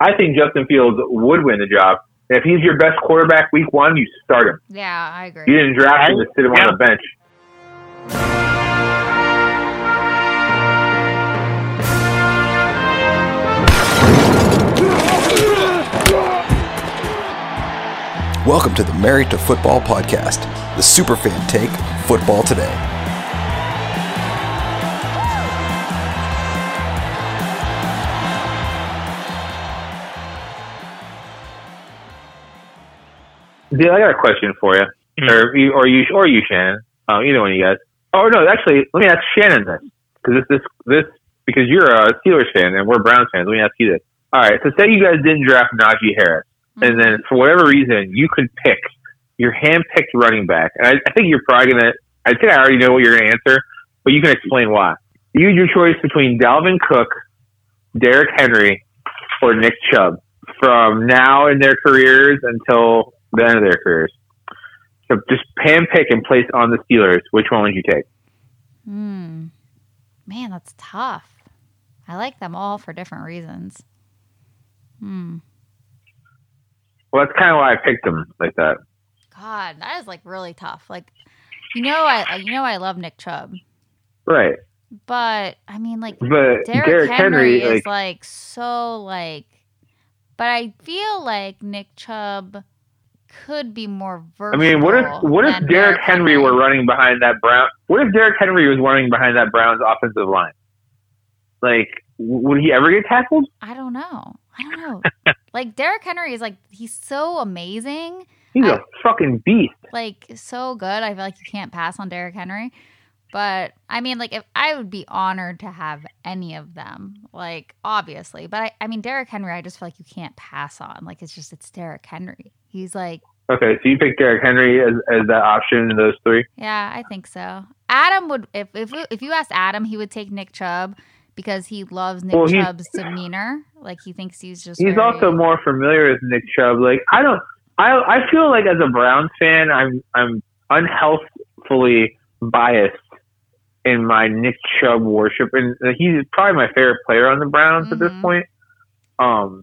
I think Justin Fields would win the job. And if he's your best quarterback week one, you start him. Yeah, I agree. You didn't draft him to sit him Yeah. on the bench. Welcome to the Married to Football podcast, the superfan take football today. Dale, I got a question for you, Mhm. or you, or you, or you, Shannon. Um, either one of you guys. Oh no, actually, let me ask Shannon this because this, this, this, because you're a Steelers fan and we're Browns fans. Let me ask you this. All right, so say you guys didn't draft Najee Harris, and then for whatever reason you could pick your hand-picked running back, and I, I think you're probably gonna. I think I already know what you're gonna answer, but you can explain why. You had your choice between Dalvin Cook, Derrick Henry, or Nick Chubb from now in their careers until the end of their careers. So just pan pick and place on the Steelers. Which one would you take? Hmm. Man, that's tough. I like them all for different reasons. Hmm. Well, that's kind of why I picked them like that. God, that is like really tough. Like, you know, I you know I love Nick Chubb, Right. but I mean, like But Derrick Derrick Henry, Henry, is like so like, but I feel like Nick Chubb could be more versatile. I mean, what if what if Derrick Henry were running behind that Brown? What if Derrick Henry was running behind that Browns offensive line? Like, would he ever get tackled? I don't know. I don't know. like Derrick Henry is like he's so amazing, He's I- a fucking beast. like so good. I feel like you can't pass on Derrick Henry. But I mean, like if I would be honored to have any of them, like obviously. But I, I mean, Derrick Henry, I just feel like you can't pass on. Like it's just it's Derrick Henry. He's like, Okay, so you pick Derrick Henry as, as that option in those three. yeah, I think so. Adam would if if if you asked Adam, he would take Nick Chubb because he loves Nick Well, Chubb's demeanor. Like he thinks he's just He's very- also more familiar with Nick Chubb. Like I don't, I I feel like as a Browns fan, I'm I'm unhealthfully biased in my Nick Chubb worship, and he's probably my favorite player on the Browns at this Mhm. point. Um,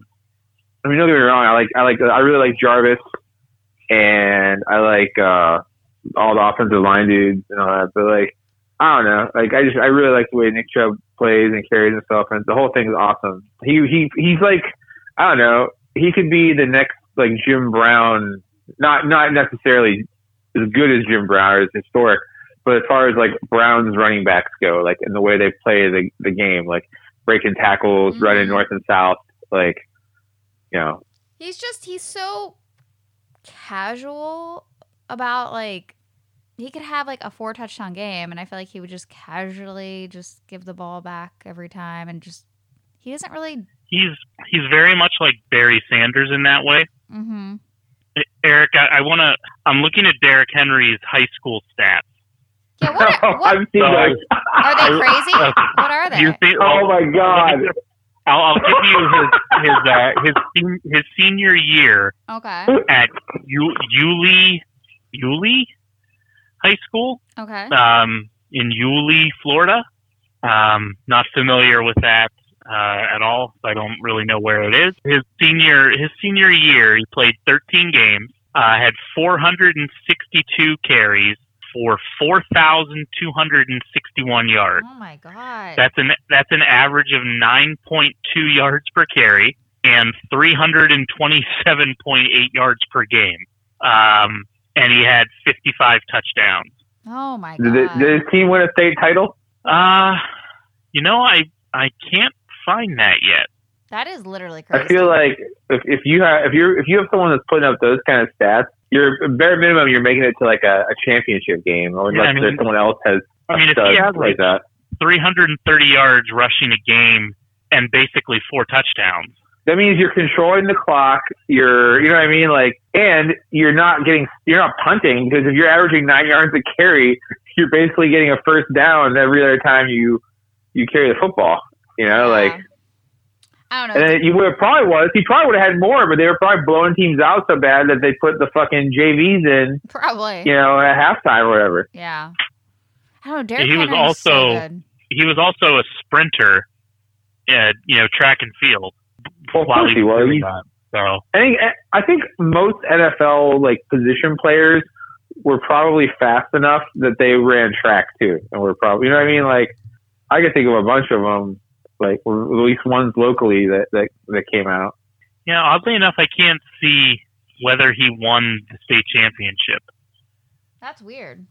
I mean, don't get me wrong, I like I like I really like Jarvis, and I like uh all the offensive line dudes and all that, but like. I don't know. Like I just I really like the way Nick Chubb plays and carries himself, and the whole thing is awesome. He he he's like I don't know. He could be the next like Jim Brown, not not necessarily as good as Jim Brown or as historic, but as far as like Brown's running backs go, like in the way they play the the game, like breaking tackles, Mhm. running north and south, like you know. He's just he's so casual about like he could have like a four touchdown game and I feel like he would just casually just give the ball back every time and just he doesn't really He's he's very much like Barry Sanders in that way. mm-hmm. Eric, I, I want to. I'm looking at Derrick Henry's high school stats. Yeah, what are, what, I've seen So- those. are they crazy? What are they? You see- Oh my god! I'll, I'll give you his his uh, his sen- his senior year Okay. at U- Yulee Yulee High School Okay. um, in Yulee, Florida. Um, not familiar with that uh, at all. so I don't really know where it is. His senior his senior year, he played 13 games, uh, had 462 carries for 4,261 yards. Oh my god. That's an that's an average of 9.2 yards per carry and 327.8 yards per game. Um, and he had 55 touchdowns. oh my god. it, did his team win a state title? Uh, you know, I I can't find that yet. that is literally crazy. I feel like if, if you have if you're if you have someone that's putting up those kind of stats, you're bare minimum you're making it to like a, a championship game, or Yeah, unless I mean- there's someone else has. a I mean, if stud he has like like that, 330 yards rushing a game and basically four touchdowns. that means you're controlling the clock. You're you know what I mean, like, and you're not getting you're not punting because if you're averaging nine yards a carry, you're basically getting a first down every other time you you carry the football. You know, like. Yeah. I don't know. And then you would have probably was. He probably would have had more, but they were probably blowing teams out so bad that they put the fucking JVs in, Probably. you know, at halftime or whatever. Yeah. I don't know. Derrick He was Henry's so also- good. He was also a sprinter, at, you know, track and field. Well, of while course he was. doing He's- that. So I think I think most NFL like position players were probably fast enough that they ran track too, and were probably you know what I mean. Like I could think of a bunch of them, like or at least ones locally that that, that came out. yeah, oddly enough, I can't see whether he won the state championship. That's weird.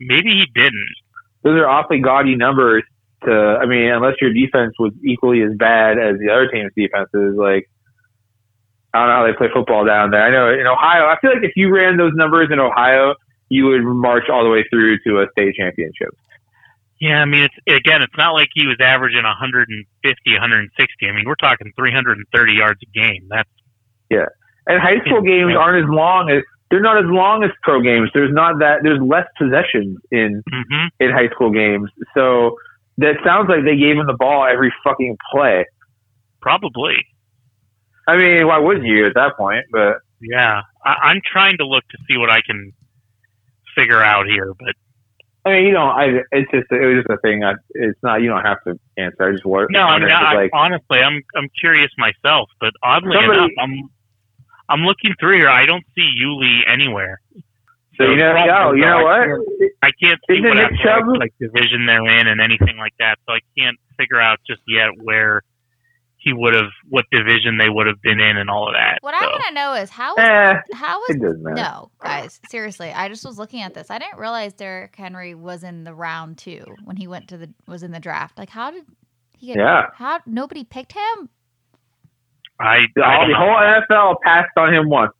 Maybe he didn't. Those are awfully gaudy numbers. To I mean, unless your defense was equally as bad as the other team's defenses, like. I don't know how they play football down there. I know in Ohio, I feel like if you ran those numbers in Ohio, you would march all the way through to a state championship. Yeah, I mean, it's again, it's not like he was averaging 150, 160. I mean, we're talking 330 yards a game. That's yeah. And high school games aren't as long as they're not as long as pro games. There's not that there's less possessions in hmm in high school games. So that sounds like they gave him the ball every fucking play. probably. I mean, why wouldn't you at that point? But Yeah, I, I'm trying to look to see what I can figure out here, but I mean, you don't. I it's just it was just a thing. I, it's not. You don't have to answer. I just want. no, I mean, I, like honestly, I'm I'm curious myself, but oddly Somebody- enough, I'm I'm looking through here. I don't see Yulee anywhere. so. You know, yo, you know what? I can't see Isn't what Nick Chubb- like division they're in and anything like that. So I can't figure out just yet where he would have, what division they would have been in, and all of that. What so. I want to know is how is Eh, how is it no guys seriously. I just was looking at this. I didn't realize Derrick Henry was in the round two when he went to the was in the draft. Like how did he get? Yeah. How nobody picked him? I, The, I all, the whole NFL passed on him once.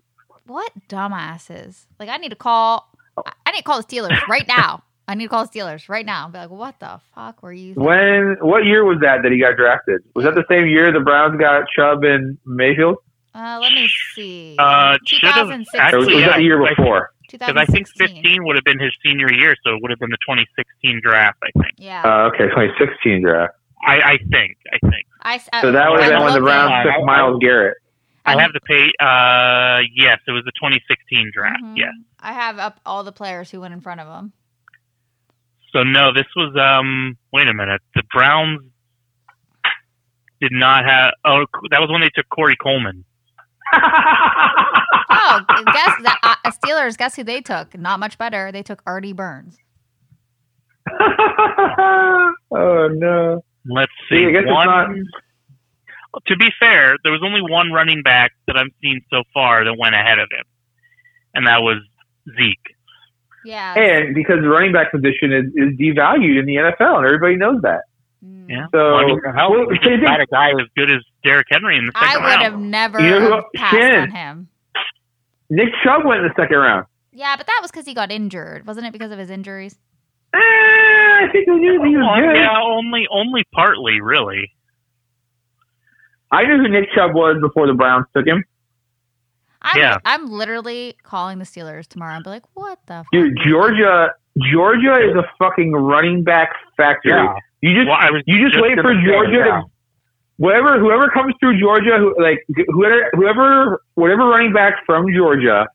What dumbasses! Like I need to call. I- I need to call the Steelers right now. I need to call the Steelers right now. and Be like, what the fuck were you? thinking?" When what year was that that he got drafted? Was that the same year the Browns got Chubb and Mayfield? Uh, let me see. Uh, should have 2016. Or was, was Actually, that the year before? Because I think 15 would have been his senior year, so it would have been the 2016 draft. I think. Yeah, Uh, okay, 2016 draft. I, I think. I think. I. s- So that would have I'm been when the looking. Browns took I- Myles Garrett. I have the pay. Uh, yes, it was the 2016 draft. Mhm. Yes. I have up all the players who went in front of him. So no, this was. Um, wait a minute. The Browns did not have. Oh, that was when they took Corey Coleman. Oh, guess that uh, Steelers. Guess who they took? Not much better. They took Artie Burns. oh no! Let's See, see. I guess it's one. not- To be fair, there was only one running back that I've seen so far that went ahead of him, and that was Zeke. Yeah. And because the running back position is, is devalued in the NFL, and everybody knows that. Mm. Yeah. So, Well, I mean, hell, well, we so you just think- had a guy as good as Derrick Henry in the second round? I would round. have never You know who- passed Shannon. on him. Nick Chubb went in the second round. Yeah, but that was because he got injured, wasn't it? Because of his injuries. Eh, I think we knew he was good. yeah, only only partly, really. I knew who Nick Chubb was before the Browns took him. I'm, Yeah. I'm literally calling the Steelers tomorrow and be like, what the fuck? Dude, Georgia, Georgia is a fucking running back factory. You just Well, was you just, wait for Georgia yeah. to whoever whoever comes through Georgia, who, like whoever whoever whatever running back from Georgia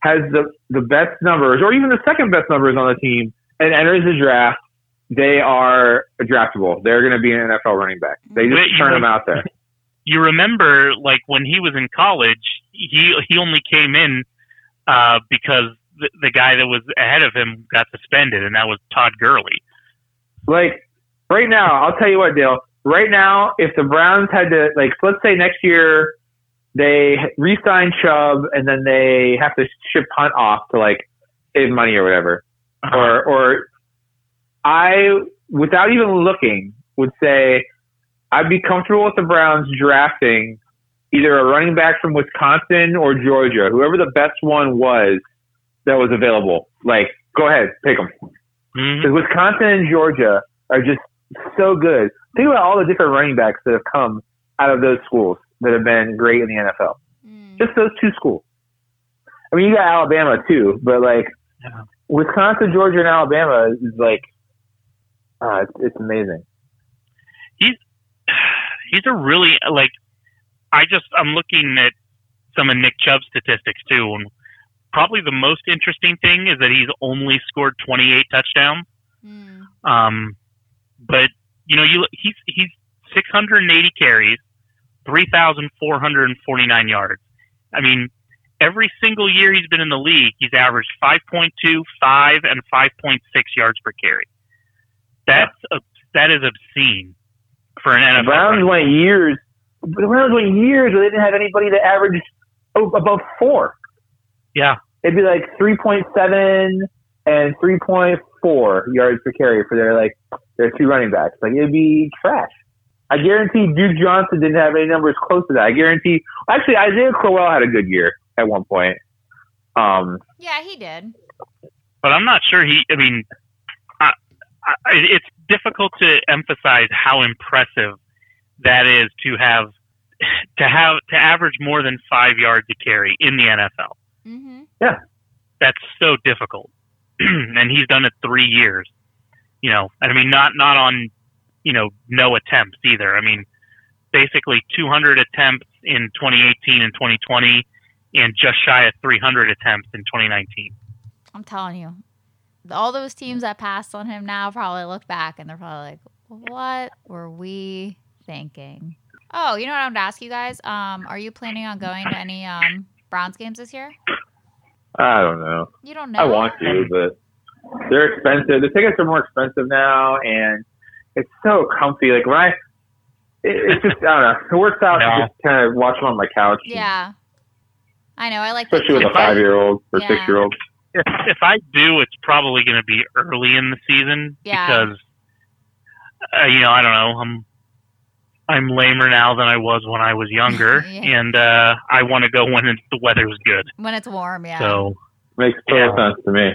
has the the best numbers or even the second best numbers on the team and enters the draft, they are draftable. They're going to be an NFL running back. They just Wait, turn them out there. You remember, like when he was in college, he he only came in uh, because the, the guy that was ahead of him got suspended, and that was Todd Gurley. Like right now, I'll tell you what, Dale. Right now, if the Browns had to like, let's say next year they re-sign Chubb and then they have to ship Hunt off to like save money or whatever, Uh-huh. or or I, without even looking, would say I'd be comfortable with the Browns drafting either a running back from Wisconsin or Georgia, whoever the best one was that was available. Like, go ahead, pick them. Because Wisconsin and Georgia are just so good. Think about all the different running backs that have come out of those schools that have been great in the NFL. Mm. Just those two schools. I mean, you got Alabama too, but like Yeah. Wisconsin, Georgia, and Alabama is like, uh, it's, it's amazing. He's he's a really like I just I'm looking at some of Nick Chubb's statistics too, and probably the most interesting thing is that he's only scored 28 touchdowns. Mm. Um, but you know, you he's he's 680 carries, 3,449 yards. I mean, every single year he's been in the league, he's averaged 5.2, 5, and 5.6 yards per carry. That's a, that is obscene for an NFL. Browns went years. The Browns went years where they didn't have anybody that averaged above four. Yeah. It'd be like three point seven and three point four yards per carry for their like their two running backs. Like it'd be trash. I guarantee Duke Johnson didn't have any numbers close to that. I guarantee. Actually, Isaiah Crowell had a good year at one point. Um, Yeah, he did. but I'm not sure he. I mean, I, I, it's difficult to emphasize how impressive that is to have to have to average more than five yards a carry in the NFL. Mm-hmm. That's so difficult, and he's done it three years. You know, I mean, not not on you know no attempts either. I mean, basically 200 attempts in 2018 and 2020, and just shy of 300 attempts in 2019. I'm telling you, all those teams that passed on him now probably look back and they're probably like, "What were we thinking?" Oh, you know what I wanted to ask you guys? Um, are you planning on going to any um Browns games this year? I don't know. You don't know. I want to, but they're expensive. The tickets are more expensive now, and it's so comfy. Like when I, it, it's just I don't know. It works out No. to just kind of watch them on my couch. Yeah, I know. I like the especially with a five-year-old or Yeah. six-year-old. if, if I do, it's probably going to be early in the season Yeah. because, uh, you know, I don't know. I'm I'm lamer now than I was when I was younger, Yeah. and uh, I want to go when it, the weather's good. when it's warm. Yeah. So Makes total Yeah. sense to me.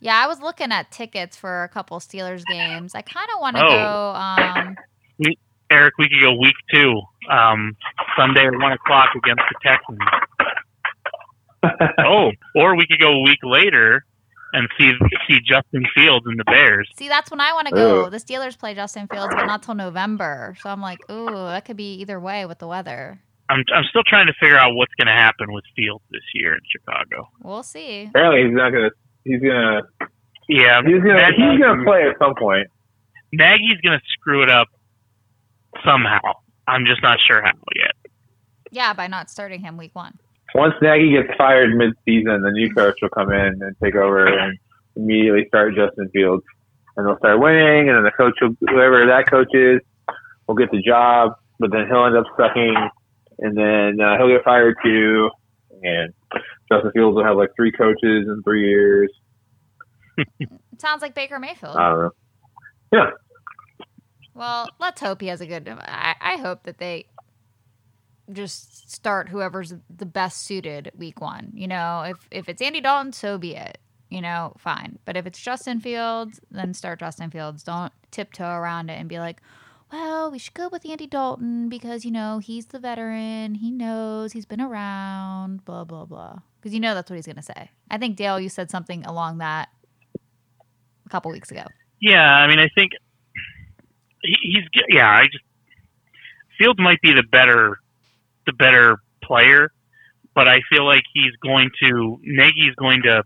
Yeah, I was looking at tickets for a couple Steelers games. I kind of want to Oh. go. Um, we, Eric, we could go week two, um, Sunday at one o'clock against the Texans. oh, or we could go a week later and see see Justin Fields and the Bears. see, that's when I want to go. Ooh. The Steelers play Justin Fields, but not till November. So I'm like, ooh, that could be either way with the weather. I'm I'm still trying to figure out what's going to happen with Fields this year in Chicago. We'll see. Apparently, he's not gonna. He's gonna. Yeah, He's gonna. Nagy- He's gonna play at some point. Nagy's going to screw it up somehow. I'm just not sure how yet. Yeah, by not starting him week one. Once Nagy gets fired mid-season, the new coach will come in and take over and immediately start Justin Fields, and they'll start winning. And then the coach, will, whoever that coach is, will get the job, but then he'll end up sucking, and then uh, he'll get fired too. And Justin Fields will have like three coaches in three years. It sounds like Baker Mayfield. I don't know. Yeah. Well, let's hope he has a good. I, I hope that they just start whoever's the best suited week one. You know, if if it's Andy Dalton, so be it. You know, fine. But if it's Justin Fields, then start Justin Fields. Don't tiptoe around it and be like, well, we should go with Andy Dalton because you know he's the veteran. He knows he's been around. Blah blah blah. Because you know that's what he's gonna say. I think Dale, you said something along that a couple weeks ago. Yeah, I mean, I think he, he's yeah. I just Fields might be the better the better player, but I feel like he's going to Nagy's going to.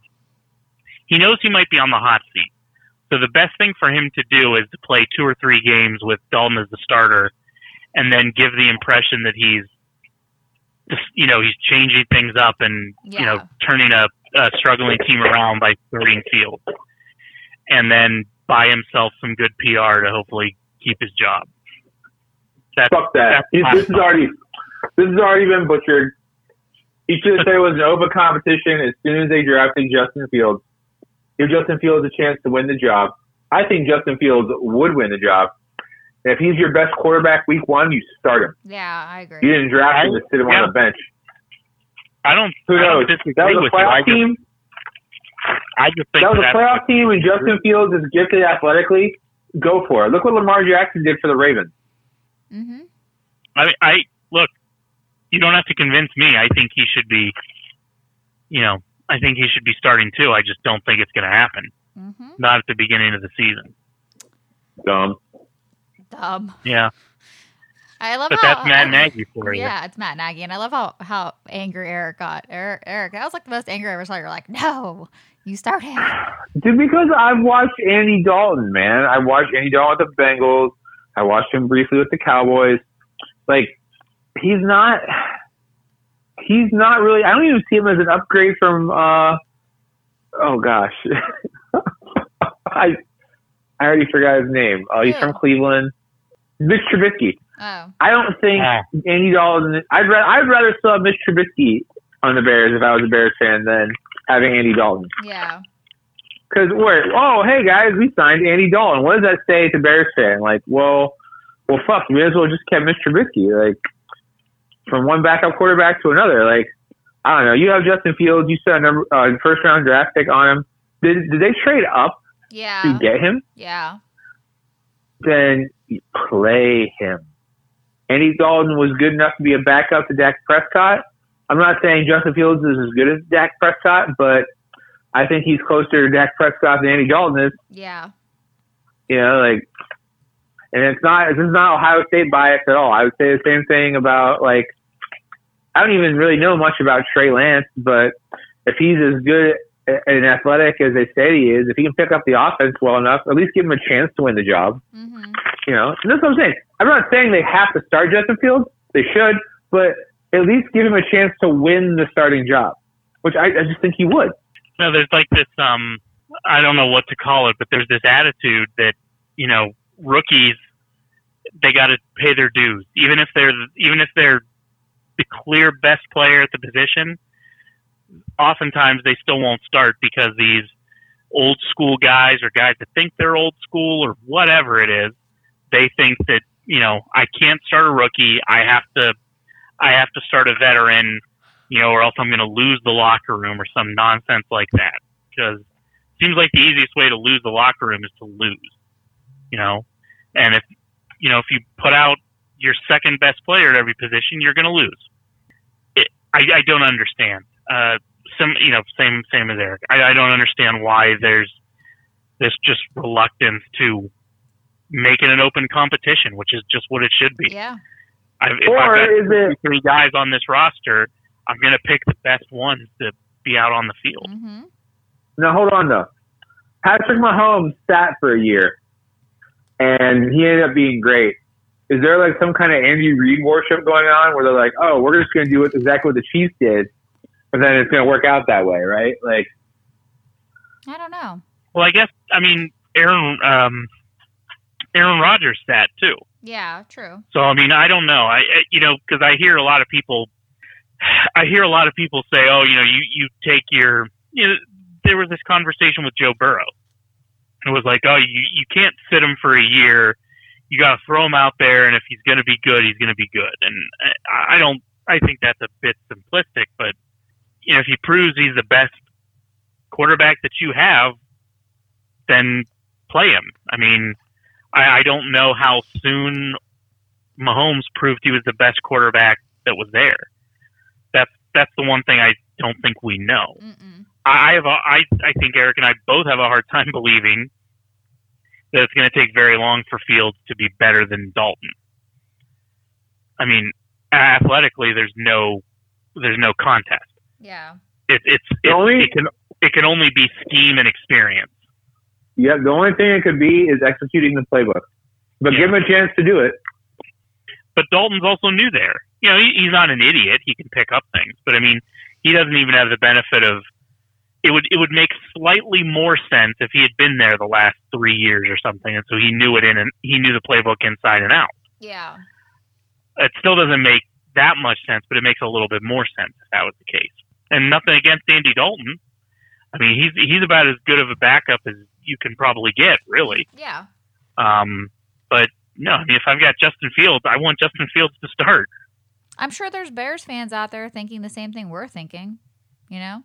He knows he might be on the hot seat, so the best thing for him to do is to play two or three games with Dalton as the starter, and then give the impression that he's, just, you know, he's changing things up and you know turning a, a struggling team around by starting Fields, and then buy himself some good PR to hopefully keep his job. That's Fuck that. That's He's, this is already. This has already been butchered. He should have said it was an open competition as soon as they drafted Justin Fields. Give Justin Fields a chance to win the job. I think Justin Fields would win the job. And if he's your best quarterback week one, you start him. Yeah, I agree. You didn't draft him to sit him Yeah. on the bench. I don't. Who I knows? don't That was with a you. I playoff just, team. I just think That was a playoff team, and Justin Fields is gifted athletically. Go for it. Look what Lamar Jackson did for the Ravens. Mm-hmm. I mean, I look. You don't have to convince me. I think he should be. You know, I think he should be starting too. I just don't think it's going to happen. Mm-hmm. Not at the beginning of the season. Dumb. Dumb. Yeah, I love but how that's Matt Nagy for you. Yeah, it's Matt Nagy, and I love how how angry Eric got. Eric, Eric, that was like the most angry I ever saw. You're like, no, you start him. Dude, because I've watched Andy Dalton, man. I watched Andy Dalton with the Bengals. I watched him briefly with the Cowboys. Like, he's not. He's not really. I don't even see him as an upgrade from. uh Oh gosh, I I already forgot his name. Oh, he's Who? from Cleveland. Mitch Trubisky. Oh, I don't think Ah. Andy Dalton. I'd rather I'd rather still have Mitch Trubisky on the Bears if I was a Bears fan than having Andy Dalton. yeah. Because wait, oh hey guys, we signed Andy Dalton. What does that say to Bears fan? Like, well, well, fuck, we may as well just kept Mitch Trubisky. Like, from one backup quarterback to another. Like, I don't know. You have Justin Fields. You set a number uh, first round draft pick on him. Did did they trade up yeah. to get him? Yeah. Then you play him. Andy Dalton was good enough to be a backup to Dak Prescott. I'm not saying Justin Fields is as good as Dak Prescott, but I think he's closer to Dak Prescott than Andy Dalton is. Yeah. You know, like, and it's not, this is not Ohio State bias at all. I would say the same thing about, like, I don't even really know much about Trey Lance, but if he's as good and athletic as they say he is, if he can pick up the offense well enough, at least give him a chance to win the job. Mm-hmm. You know, and that's what I'm saying. I'm not saying they have to start Justin Fields. They should, but at least give him a chance to win the starting job, which I, I just think he would. No, there's like this. Um, I don't know what to call it, but there's this attitude that you know rookies they got to pay their dues, even if they're even if they're the clear best player at the position. Oftentimes, they still won't start because these old school guys or guys that think they're old school or whatever it is, they think that you know I can't start a rookie. I have to, I have to start a veteran you know, or else I'm going to lose the locker room or some nonsense like that. Because it seems like the easiest way to lose the locker room is to lose, you know. And if you know if you put out your second best player at every position, you're going to lose. It, I, I don't understand. Uh, some you know same same as Eric. I, I don't understand why there's this just reluctance to make it an open competition, which is just what it should be. Yeah. I, if Or I've got is it- three guys on this roster, I'm going to pick the best ones to be out on the field. Mm-hmm. Now hold on though. Patrick Mahomes sat for a year, and he ended up being great. Is there like some kind of Andy Reid worship going on where they're like, oh, we're just going to do exactly what the Chiefs did, but then it's going to work out that way, right? Like, I don't know. Well, I guess I mean Aaron um, Aaron Rodgers sat too. Yeah. True. So I mean I don't know. I I- you know because I hear a lot of people. I hear a lot of people say, "Oh, you know, you you take your you know." There was this conversation with Joe Burrow. It was like, "Oh, you you can't sit him for a year. You got to throw him out there, and if he's going to be good, he's going to be good." And I, I don't. I think that's a bit simplistic, but you know, if he proves he's the best quarterback that you have, then play him. I mean, I, I don't know how soon Mahomes proved he was the best quarterback that was there. That's that's the one thing I don't think we know. Mm-mm. I I have a, I I think Eric and I both have a hard time believing that it's going to take very long for Fields to be better than Dalton. I mean, athletically, there's no there's no contest. Yeah. It, it's it, only- it can it can only be scheme and experience. yeah, the only thing it could be is executing the playbook, but Yeah. give him a chance to do it. But Dalton's also new there. You know, he, he's not an idiot. He can pick up things, but I mean, he doesn't even have the benefit of. It would it would make slightly more sense if he had been there the last three years or something, and so he knew it in and he knew the playbook inside and out. Yeah. It still doesn't make that much sense, but it makes a little bit more sense if that was the case. And nothing against Andy Dalton. I mean, he's he's about as good of a backup as you can probably get, really. Yeah. Um, but no, I mean, if I've got Justin Fields, I want Justin Fields to start. I'm sure there's Bears fans out there thinking the same thing we're thinking. You know,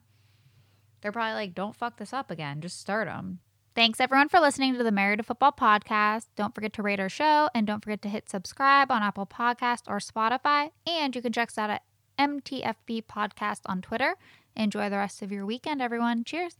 they're probably like, "Don't fuck this up again. Just start them." Thanks everyone for listening to the Married to Football podcast. Don't forget to rate our show and don't forget to hit subscribe on Apple Podcast or Spotify. And you can check us out at MTFB Podcast on Twitter. Enjoy the rest of your weekend, everyone. Cheers.